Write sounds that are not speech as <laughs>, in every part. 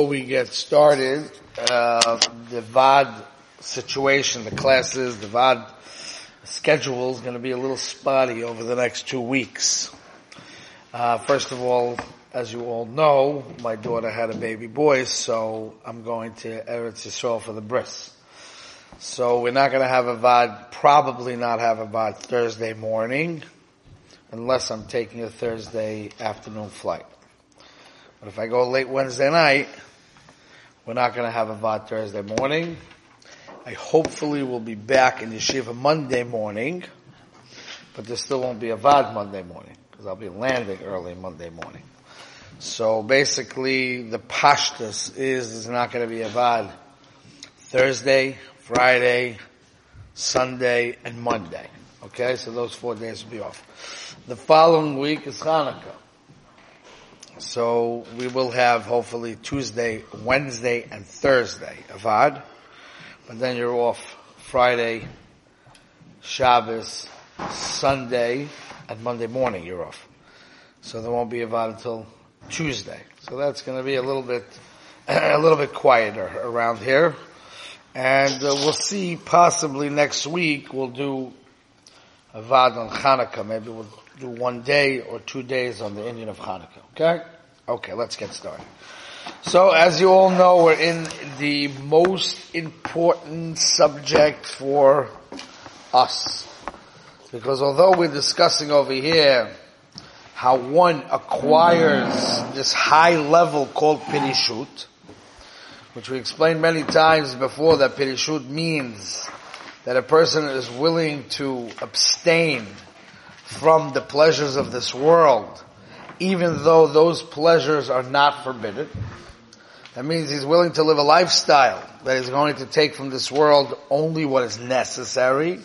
Before we get started, uh, the VOD situation, the classes, the VOD schedule is going to be a little spotty over the next two weeks. Uh, first of all, as you all know, my daughter had a baby boy, so I'm going to Eretz Yisrael for the bris. So we're not going to have a VOD, probably not have a VOD Thursday morning, unless I'm taking a Thursday afternoon flight. But if I go late Wednesday night, we're not going to have a VAD Thursday morning. I hopefully will be back in Yeshiva Monday morning, but there still won't be a VAD Monday morning because I'll be landing early Monday morning. So basically, the pashtus is there's not going to be a VAD Thursday, Friday, Sunday, and Monday. Okay, so those four days will be off. The following week is Hanukkah. So we will have hopefully Tuesday, Wednesday, and Thursday Avad. But then you're off Friday, Shabbos, Sunday, and Monday morning you're off. So there won't be Avad until Tuesday. So that's going to be a little bit, <clears throat> a little bit quieter around here. And uh, we'll see possibly next week we'll do Avad on Hanukkah. Maybe we'll do one day or two days on the Indian of Hanukkah. Okay? Okay, let's get started. So as you all know, we're in the most important subject for us. Because although we're discussing over here how one acquires this high level called pirishut, which we explained many times before that pirishut means that a person is willing to abstain from the pleasures of this world, even though those pleasures are not forbidden. That means he's willing to live a lifestyle that is going to take from this world only what is necessary,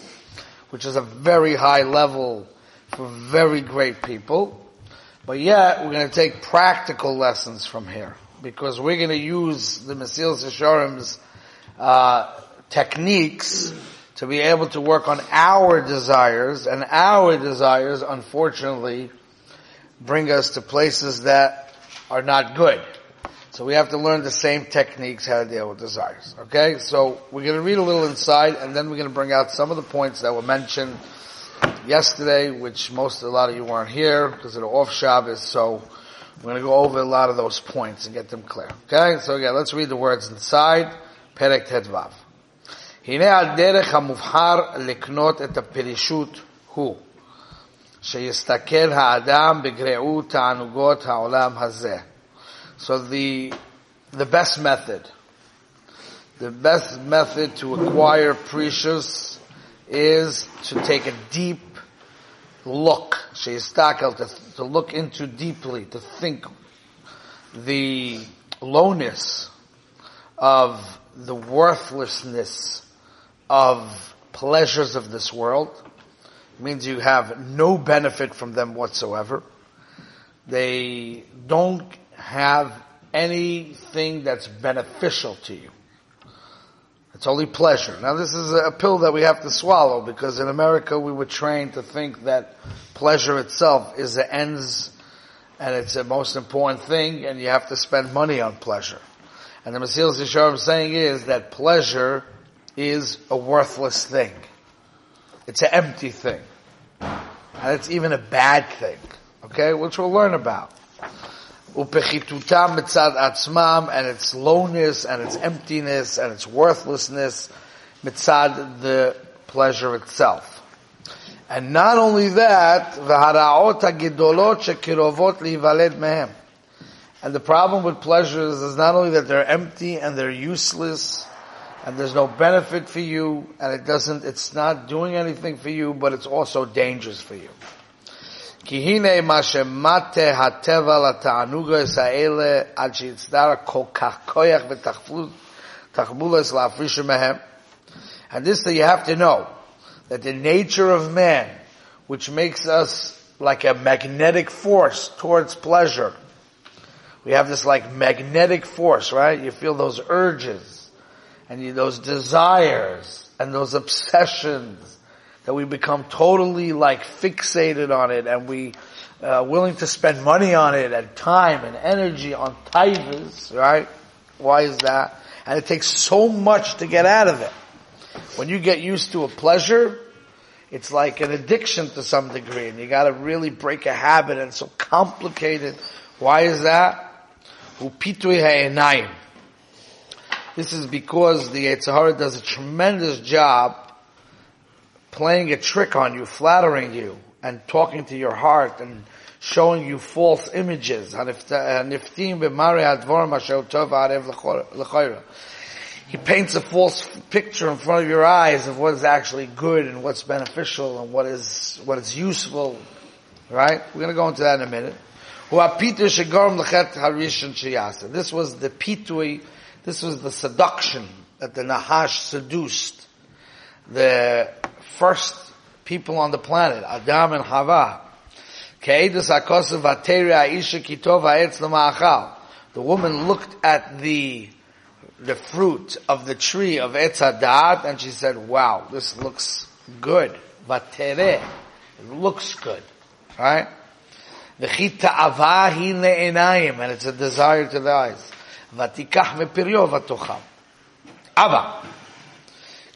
which is a very high level for very great people. But yet, we're going to take practical lessons from here. Because we're going to use the Mesilas Yesharim's uh, techniques to be able to work on our desires, and our desires, unfortunately, bring us to places that are not good. So we have to learn the same techniques how to deal with desires. Okay? So we're going to read a little inside, and then we're going to bring out some of the points that were mentioned yesterday, which most, a lot of you weren't here because of the off Shabbos, so we're going to go over a lot of those points and get them clear. Okay? So again, let's read the words inside. Perek Tedvav. הנה על דרך המובחר לקנות את הפרישות הוא, שיסתכל האדם בגריעות תענוגות העולם הזה. So the, the best method, the best method to acquire prishus is to take a deep look, שיסתכל, to, to look into deeply, to think the lowness of the worthlessness of pleasures of this world. It means you have no benefit from them whatsoever. They don't have anything that's beneficial to you. It's only pleasure. Now this is a pill that we have to swallow because in America we were trained to think that pleasure itself is the ends and it's the most important thing and you have to spend money on pleasure. And the Mesilas Yesharim saying is that pleasure is a worthless thing. It's an empty thing. And it's even a bad thing. Okay? Which we'll learn about. Upechitutam mitzad and its lowness, and its emptiness, and its worthlessness, mitzad the pleasure itself. And not only that, hagidolot shekirovot mehem. And the problem with pleasures is not only that they're empty and they're useless, and there's no benefit for you, and it doesn't, it's not doing anything for you, but it's also dangerous for you. And this you have to know, that the nature of man, which makes us like a magnetic force towards pleasure, we have this like magnetic force, right? You feel those urges and those desires, and those obsessions, that we become totally like fixated on it and we uh, willing to spend money on it and time and energy on taivas, right? Why is that? And it takes so much to get out of it. When you get used to a pleasure, it's like an addiction to some degree, and you gotta really break a habit, and it's so complicated. Why is that? This is because the Yetzer Hara does a tremendous job playing a trick on you, flattering you, and talking to your heart, and showing you false images. He paints a false picture in front of your eyes of what is actually good and what's beneficial and what is what is useful. Right? We're to go into that in a minute. This was the pitui, this was the seduction that the Nahash seduced the first people on the planet, Adam and Hava. The woman looked at the the fruit of the tree of Etz Hadat and she said, wow, this looks good. It looks good. Right? Le'enayim. And it's a desire to the eyes. Vatikach mepiryo vatocham. Ava.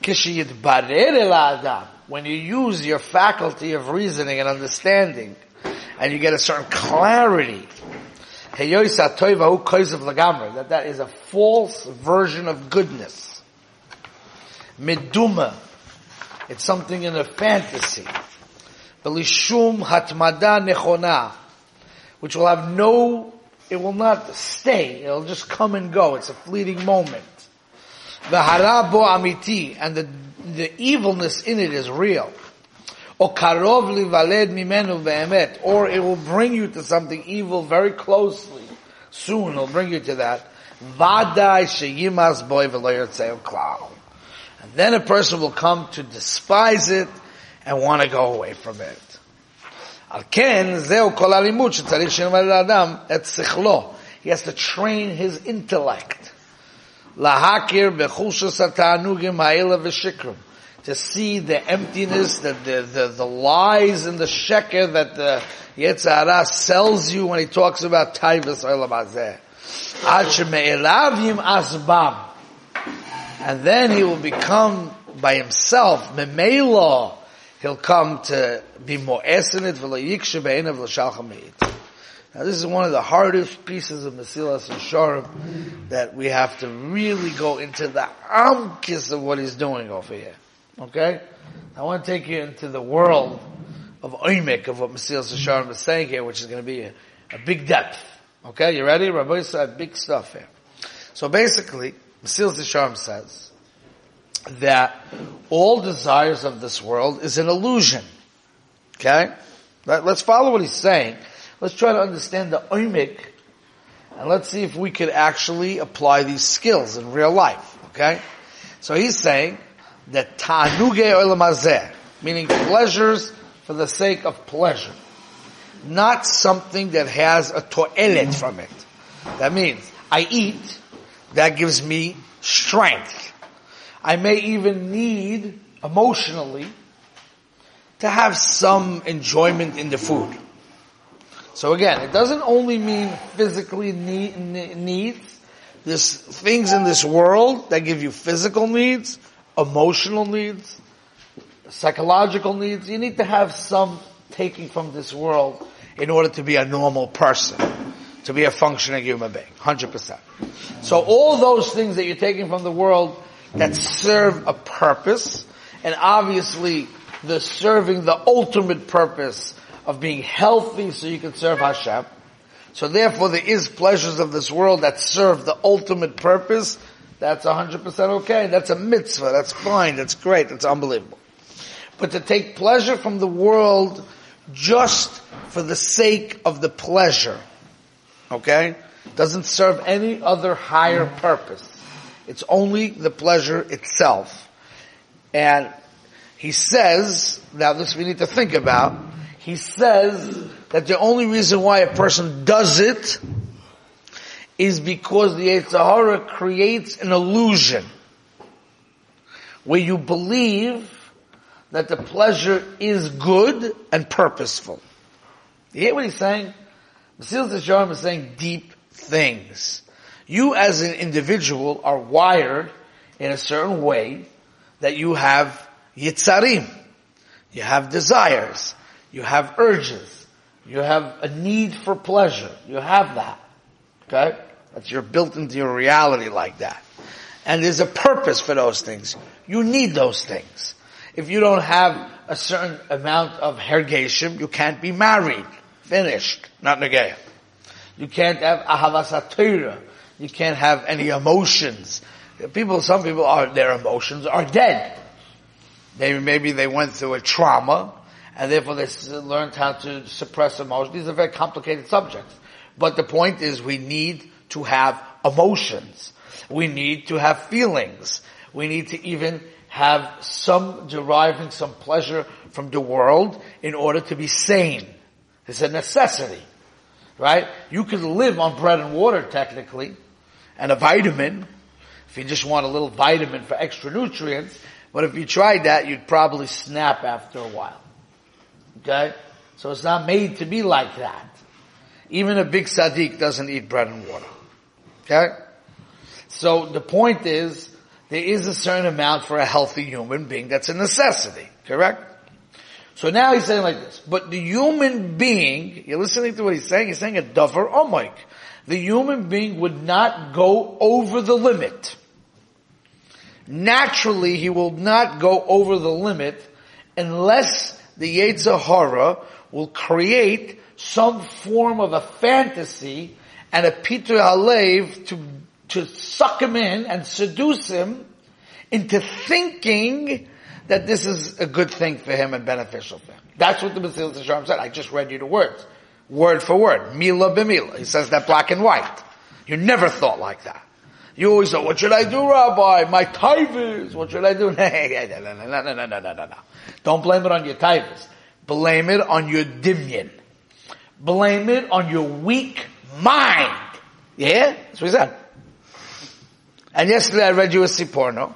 Kishiyitbarer el adam. When you use your faculty of reasoning and understanding, and you get a certain clarity, that that is a false version of goodness. Meduma. It's something in a fantasy. Belishum hatmada nechona. Which will have no, it will not stay. It'll just come and go. It's a fleeting moment. The harabo amiti. And the, the evilness in it is real. Or karov mimenu or it will bring you to something evil very closely. Soon it'll bring you to that. Vadai sheyimas boy klal. And then a person will come to despise it and want to go away from it. He has to train his intellect. Lahakir bechusha satanugim ha'ila v'shikrim to see the emptiness, the, the, the, the lies and the sheker that the Yetzer Hara sells you when he talks about Taivas Olam Hazeh. asbam. And then he will become by himself, memelo, he'll come to be more esenit v'lo yikshe be'enav l'shalchameit. Now this is one of the hardest pieces of Mesilas Yesharim that we have to really go into the amkis of what he's doing over here. Okay? I want to take you into the world of Oymik, of what Mesilas Yesharim is saying here, which is going to be a, a big depth. Okay, you ready? Rabbi said big stuff here. So basically, Mesilas Yesharim says that all desires of this world is an illusion. Okay? Let's follow what he's saying. Let's try to understand the Oymik, and let's see if we could actually apply these skills in real life. Okay? So he's saying that ta'anuge olam meaning pleasures for the sake of pleasure. Not something that has a to'elet from it. That means, I eat, that gives me strength. I may even need, emotionally, to have some enjoyment in the food. So again, it doesn't only mean physically need, needs. There's things in this world that give you physical needs, emotional needs, psychological needs. You need to have some taking from this world in order to be a normal person, to be a functioning human being, 100%. So all those things that you're taking from the world that serve a purpose, and obviously the serving the ultimate purpose of being healthy so you can serve Hashem. So therefore there is pleasures of this world that serve the ultimate purpose that's 100% okay. That's a mitzvah. That's fine. That's great. That's unbelievable. But to take pleasure from the world just for the sake of the pleasure, okay, doesn't serve any other higher purpose. It's only the pleasure itself. And he says, now this we need to think about, he says that the only reason why a person does it is because the Yetzer Hara creates an illusion where you believe that the pleasure is good and purposeful. You hear what he's saying? Yesharim is saying deep things. You as an individual are wired in a certain way that you have yitzarim. You have desires. You have urges. You have a need for pleasure. You have that. Okay? That's you're built into your reality like that. And there's a purpose for those things. You need those things. If you don't have a certain amount of hergeshim, you can't be married. Finished. Not negaya. You can't have ahavas You can't have any emotions. People, some people are, their emotions are dead. They, maybe they went through a trauma, and therefore they learned how to suppress emotions. These are very complicated subjects. But the point is we need to have emotions. We need to have feelings. We need to even have some deriving some pleasure from the world in order to be sane. It's a necessity. Right? You could live on bread and water technically, and a vitamin, if you just want a little vitamin for extra nutrients, but if you tried that, you'd probably snap after a while. Okay? So it's not made to be like that. Even a big tzaddik doesn't eat bread and water. Okay? So the point is, there is a certain amount for a healthy human being that's a necessity. Correct? So now he's saying like this, but the human being, you're listening to what he's saying, he's saying a dover omik. Oh, the human being would not go over the limit. Naturally, he will not go over the limit unless the Yetzer Hara will create some form of a fantasy and a Peter Halev to, to suck him in and seduce him into thinking that this is a good thing for him and beneficial for him. That's what the Mesilas Yesharim said. I just read you the words. Word for word. Mila b'mila. He says that black and white. You never thought like that. You always thought, what should I do, Rabbi? My tivers. What should I do? <laughs> no, no, no, no, no, no, no. Don't blame it on your tivers. Blame it on your dimyon. Blame it on your weak mind. Yeah? That's what he said. And yesterday I read you a Seforno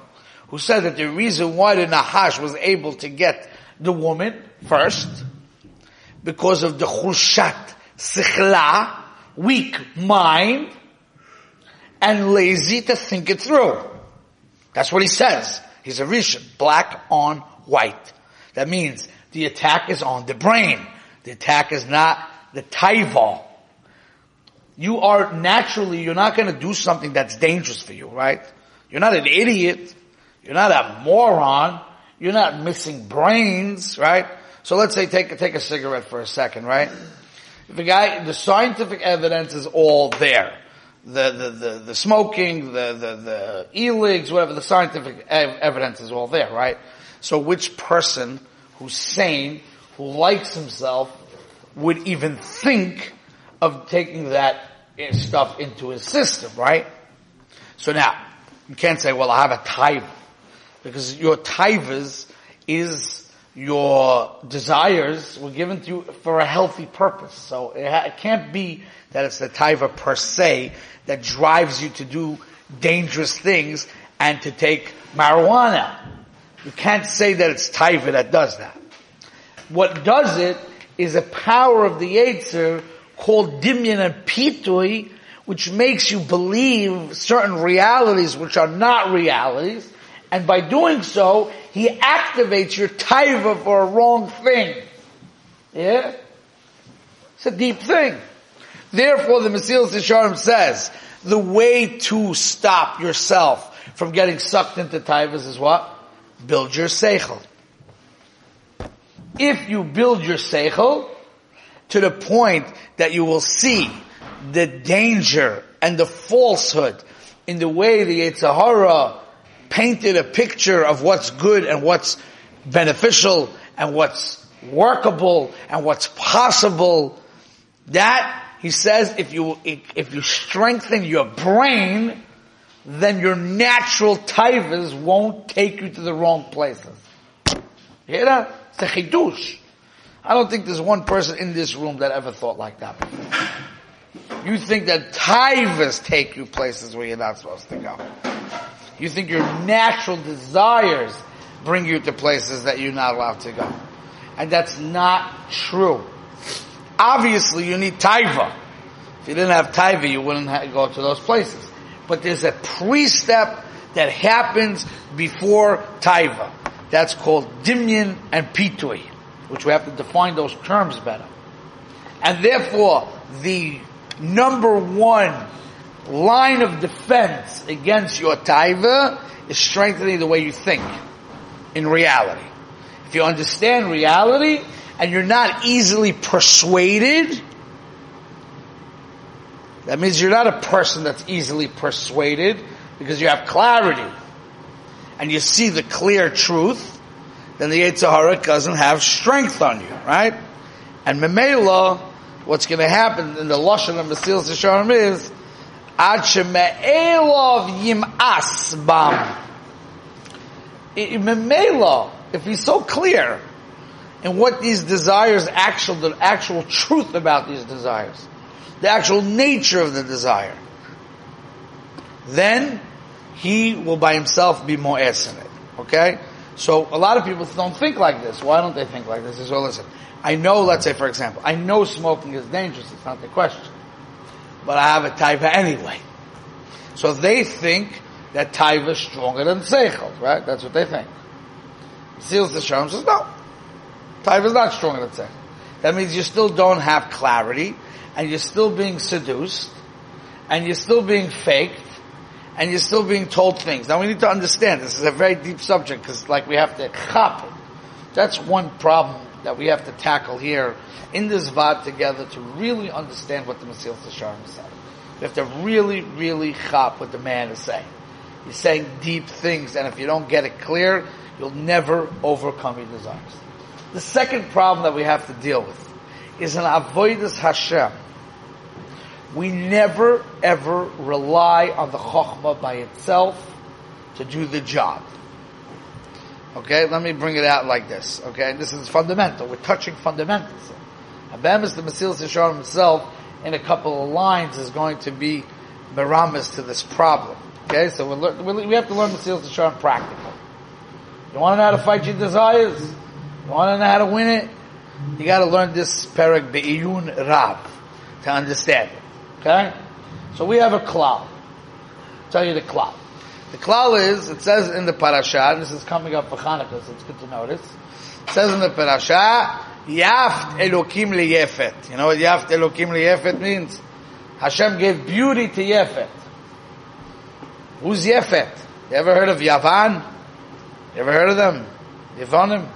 who said that the reason why the Nahash was able to get the woman first because of the chushat sikhla, weak mind, and lazy to think it through. That's what he says. He's a Rishon, black on white. That means the attack is on the brain. The attack is not the taival. You are naturally, you're not going to do something that's dangerous for you, right? You're not an idiot. You're not a moron. You're not missing brains, right? So let's say take, take a cigarette for a second, right? If the guy, the scientific evidence is all there. The, the, the, the smoking, the, the, the e-ligs, whatever, the scientific ev- evidence is all there, right? So which person who's sane, who likes himself, would even think of taking that eh, stuff into his system, right? So now, you can't say, well, I have a taiva. Because your taivas is your desires were given to you for a healthy purpose. So it, ha- it can't be that it's the taiva per se that drives you to do dangerous things and to take marijuana. You can't say that it's taiva that does that. What does it is a power of the Yetzer called Dimyan and Pitui, which makes you believe certain realities which are not realities, and by doing so, he activates your taiva for a wrong thing. Yeah? It's a deep thing. Therefore, the Mesilas Yesharim says, the way to stop yourself from getting sucked into taivas is what? Build your seichel. If you build your seichel to the point that you will see the danger and the falsehood in the way the Yetzer Hara painted a picture of what's good and what's beneficial and what's workable and what's possible, that, he says, if you, if you strengthen your brain, then your natural taivas won't take you to the wrong places. You hear that? It's a chidush. I don't think there's one person in this room that ever thought like that. You think that taivas take you places where you're not supposed to go. You think your natural desires bring you to places that you're not allowed to go. And that's not true. Obviously you need taiva. If you didn't have taiva, you wouldn't go to those places. but there's a pre-step that happens before taiva. That's called dimyan and pitui, which we have to define those terms better. And therefore, the number one line of defense against your taiva is strengthening the way you think in reality. If you understand reality and you're not easily persuaded, that means you're not a person that's easily persuaded because you have clarity and you see the clear truth, then the Yetzer Hara doesn't have strength on you, right? And Memela, what's going to happen in the Lashon of Mesilas Yesharim is, Ad Sheme'elov Yim'as Bam. If he's so clear in what these desires, actual, the actual truth about these desires, the actual nature of the desire, then he will by himself be more it. Okay? So a lot of people don't think like this. Why don't they think like this? So listen, I know, let's say for example, I know smoking is dangerous, it's not the question. But I have a taiva anyway. So they think that taiva is stronger than seichel, right? That's what they think. Mesilas Yesharim says no. Taiva is not stronger than seichel. That means you still don't have clarity, and you're still being seduced, and you're still being faked, and you're still being told things. Now we need to understand, this is a very deep subject, because like we have to chop it. That's one problem that we have to tackle here in this VAD together to really understand what the Mesilas Yesharim is saying. We have to really, really chop what the man is saying. He's saying deep things, and if you don't get it clear, you'll never overcome your desires. The second problem that we have to deal with is an avoidus Hashem. We never ever rely on the chokhmah by itself to do the job. Okay, let me bring it out like this. Okay, this is fundamental. We're touching fundamentals. Abemis, the Mesilas Yesharim himself, in a couple of lines, is going to be meramis to this problem. Okay, so we we have to learn Mesilas Yesharim practical. You want to know how to fight your desires? You want to know how to win it? You got to learn this parak be'iyun rab to understand it. Okay, so we have a klal. tell you the klal. The klal is, it says in the parasha, this is coming up for Hanukkah, so it's good to notice. It says in the parasha, Yaft Elokim liyefet. You know what Yaft Elokim liyefet means? Hashem gave beauty to Yefet. Who's Yefet? You ever heard of Yavan? You ever heard of them? Yavanim?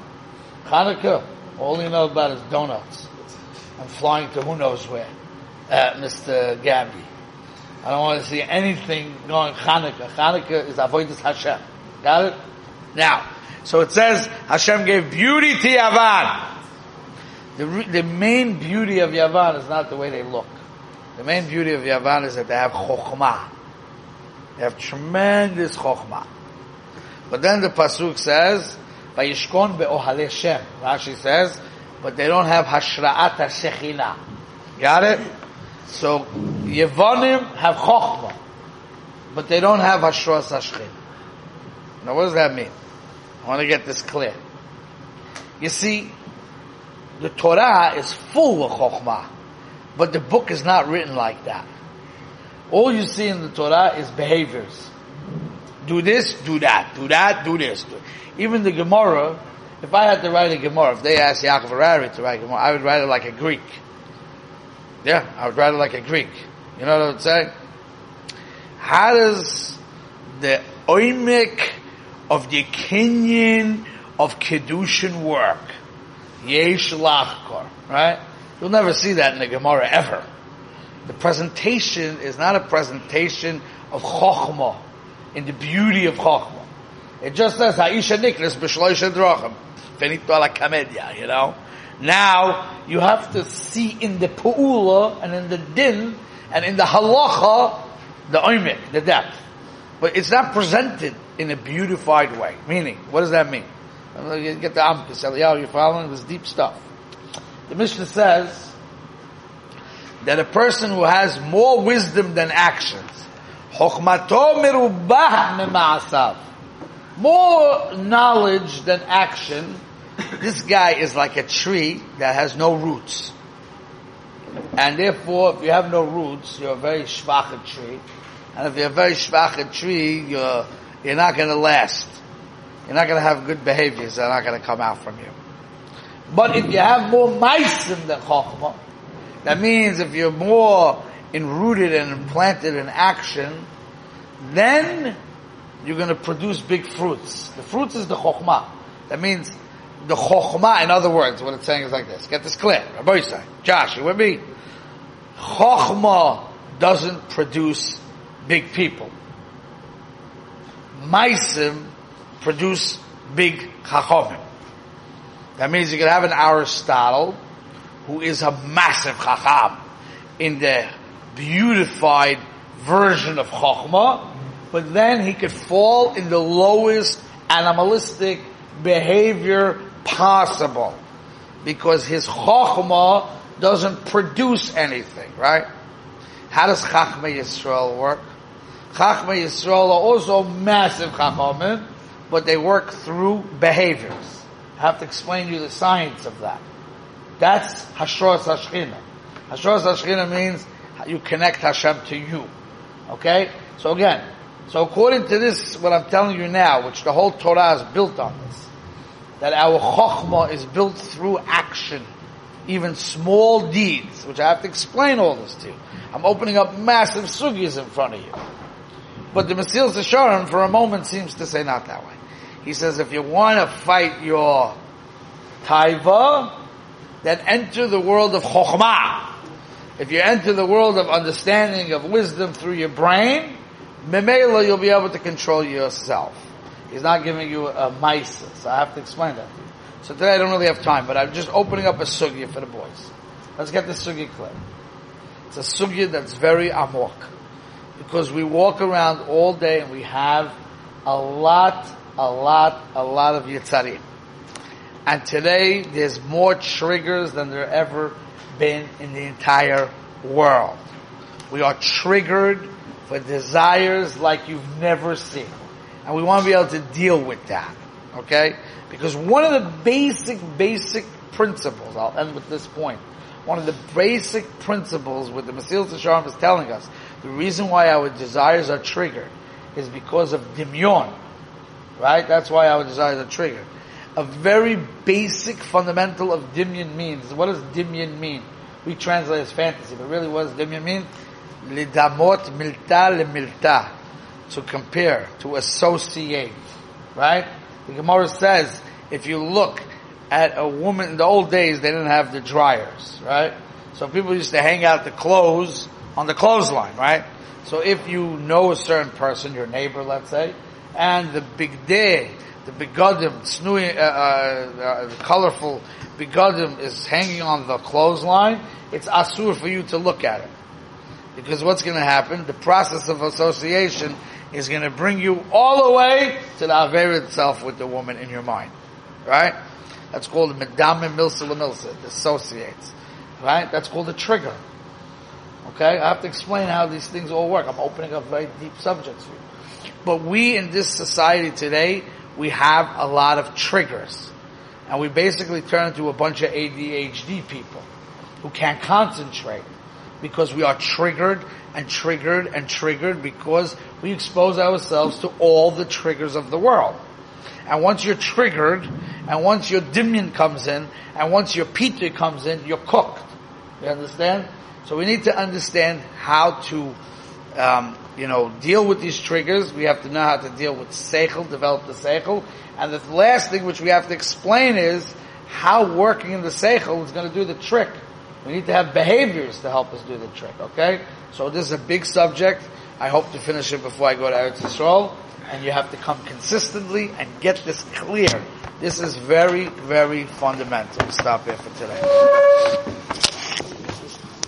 Hanukkah? All you know about is donuts. I'm flying to who knows where. Uh, Mr. Gabby. I don't want to see anything going Hanukkah. Hanukkah is Avodah Hashem. Got it? Now, so it says Hashem gave beauty to Yavan. The, the main beauty of Yavan is not the way they look. The main beauty of Yavan is that they have chokhmah. They have tremendous chokhmah. But then the pasuk says, "Vayishkon be'ohale Shem." Rashi says, but they don't have hashra'at hashechina. Got it? So Yevonim have chokhmah, but they don't have hashras hashchin. Now, what does that mean? I want to get this clear. You see, the Torah is full of chokhmah, but the book is not written like that. All you see in the Torah is behaviors. Do this, do that, do that, do this. Even the Gemara, if I had to write a Gemara, if they asked Yaakov Harari to write a Gemara, I would write it like a Greek. Yeah, I would write it like a Greek. You know what I would say? How does the oimik of the kinyan of Kedushin work? Yesh lachkor, right? You'll never see that in the Gemara ever. The presentation is not a presentation of chokhmah, in the beauty of chokhmah. It just says, Ha'isha nikras b'shloisha drachim. Finito la you know? Now, you have to see in the pu'ula and in the din and in the halacha the oimik, the depth. But it's not presented in a beautified way. Meaning, what does that mean? You get the amkus, Eliyahu, you're following this deep stuff. The Mishnah says that a person who has more wisdom than actions, more knowledge than action, this guy is like a tree that has no roots. And therefore, if you have no roots, you're a very schwache tree. And if you're a very schwache tree, you're, you're not going to last. You're not going to have good behaviors. They're not going to come out from you. But if you have more meisim than chokhmah, that means if you're more enrooted and implanted in action, then you're going to produce big fruits. The fruits is the chokhmah. That means the chokhmah, in other words, what it's saying is like this. Get this clear. Rabbi Josh, you with me? Chokhmah doesn't produce big people. Maisim produce big chachomim. That means you can have an Aristotle who is a massive chacham in the beautified version of chokhmah, but then he could fall in the lowest animalistic behavior possible because his chokhmah doesn't produce anything, right? How does Chachma Yisrael work? Chachma Yisrael are also massive Chachamim, but they work through behaviors. I have to explain to you the science of that. That's Hashros Hashchina. Hashros Hashchina means you connect Hashem to you. Okay? So again, so according to this, what I'm telling you now, which the whole Torah is built on this, that our Chokhmah is built through action, even small deeds, which I have to explain all this to you. I'm opening up massive sugis in front of you. But the Mesilas Yesharim for a moment seems to say not that way. He says if you want to fight your taiva, then enter the world of chokhmah. If you enter the world of understanding, of wisdom through your brain, memela you'll be able to control yourself. He's not giving you a mice, so I have to explain that to you. So today I don't really have time, but I'm just opening up a sugya for the boys. Let's get the sugya clear. It's a sugya that's very amok. Because we walk around all day and we have a lot, a lot, a lot of yitzarim. And today there's more triggers than there ever been in the entire world. We are triggered for desires like you've never seen. And we want to be able to deal with that. Okay? Because one of the basic, basic principles, I'll end with this point. One of the basic principles with the Mesilas Yesharim is telling us, the reason why our desires are triggered is because of dimyon. Right? That's why our desires are triggered. A very basic fundamental of dimyon means. What does dimyon mean? We translate as fantasy, but really what does dimyon mean? Lidamot milta le milta. To compare, to associate. Right? The Gemara says, if you look at a woman, in the old days they didn't have the dryers, right? So people used to hang out the clothes on the clothesline, right? So if you know a certain person, your neighbor, let's say, and the big day, the bigodim, snui, uh, uh, uh, colorful bigodim is hanging on the clothesline, it's asur for you to look at it. Because what's going to happen? The process of association is going to bring you all the way to the Aver itself with the woman in your mind. Right? That's called the Medamim Milsa Milsa, it associates. Right? That's called a trigger. Okay? I have to explain how these things all work. I'm opening up very deep subjects for you. But we in this society today, we have a lot of triggers. And we basically turn into a bunch of ADHD people who can't concentrate because we are triggered and triggered and triggered because we expose ourselves to all the triggers of the world. And once you're triggered, and once your dimyon comes in, and once your pita comes in, you're cooked. You understand? So we need to understand how to, um, you know, deal with these triggers. We have to know how to deal with seichel, develop the seichel. And the last thing which we have to explain is how working in the seichel is going to do the trick. We need to have behaviors to help us do the trick, okay? So this is a big subject. I hope to finish it before I go to Eretz Yisrael. And you have to come consistently and get this clear. This is very, very fundamental. Stop here for today.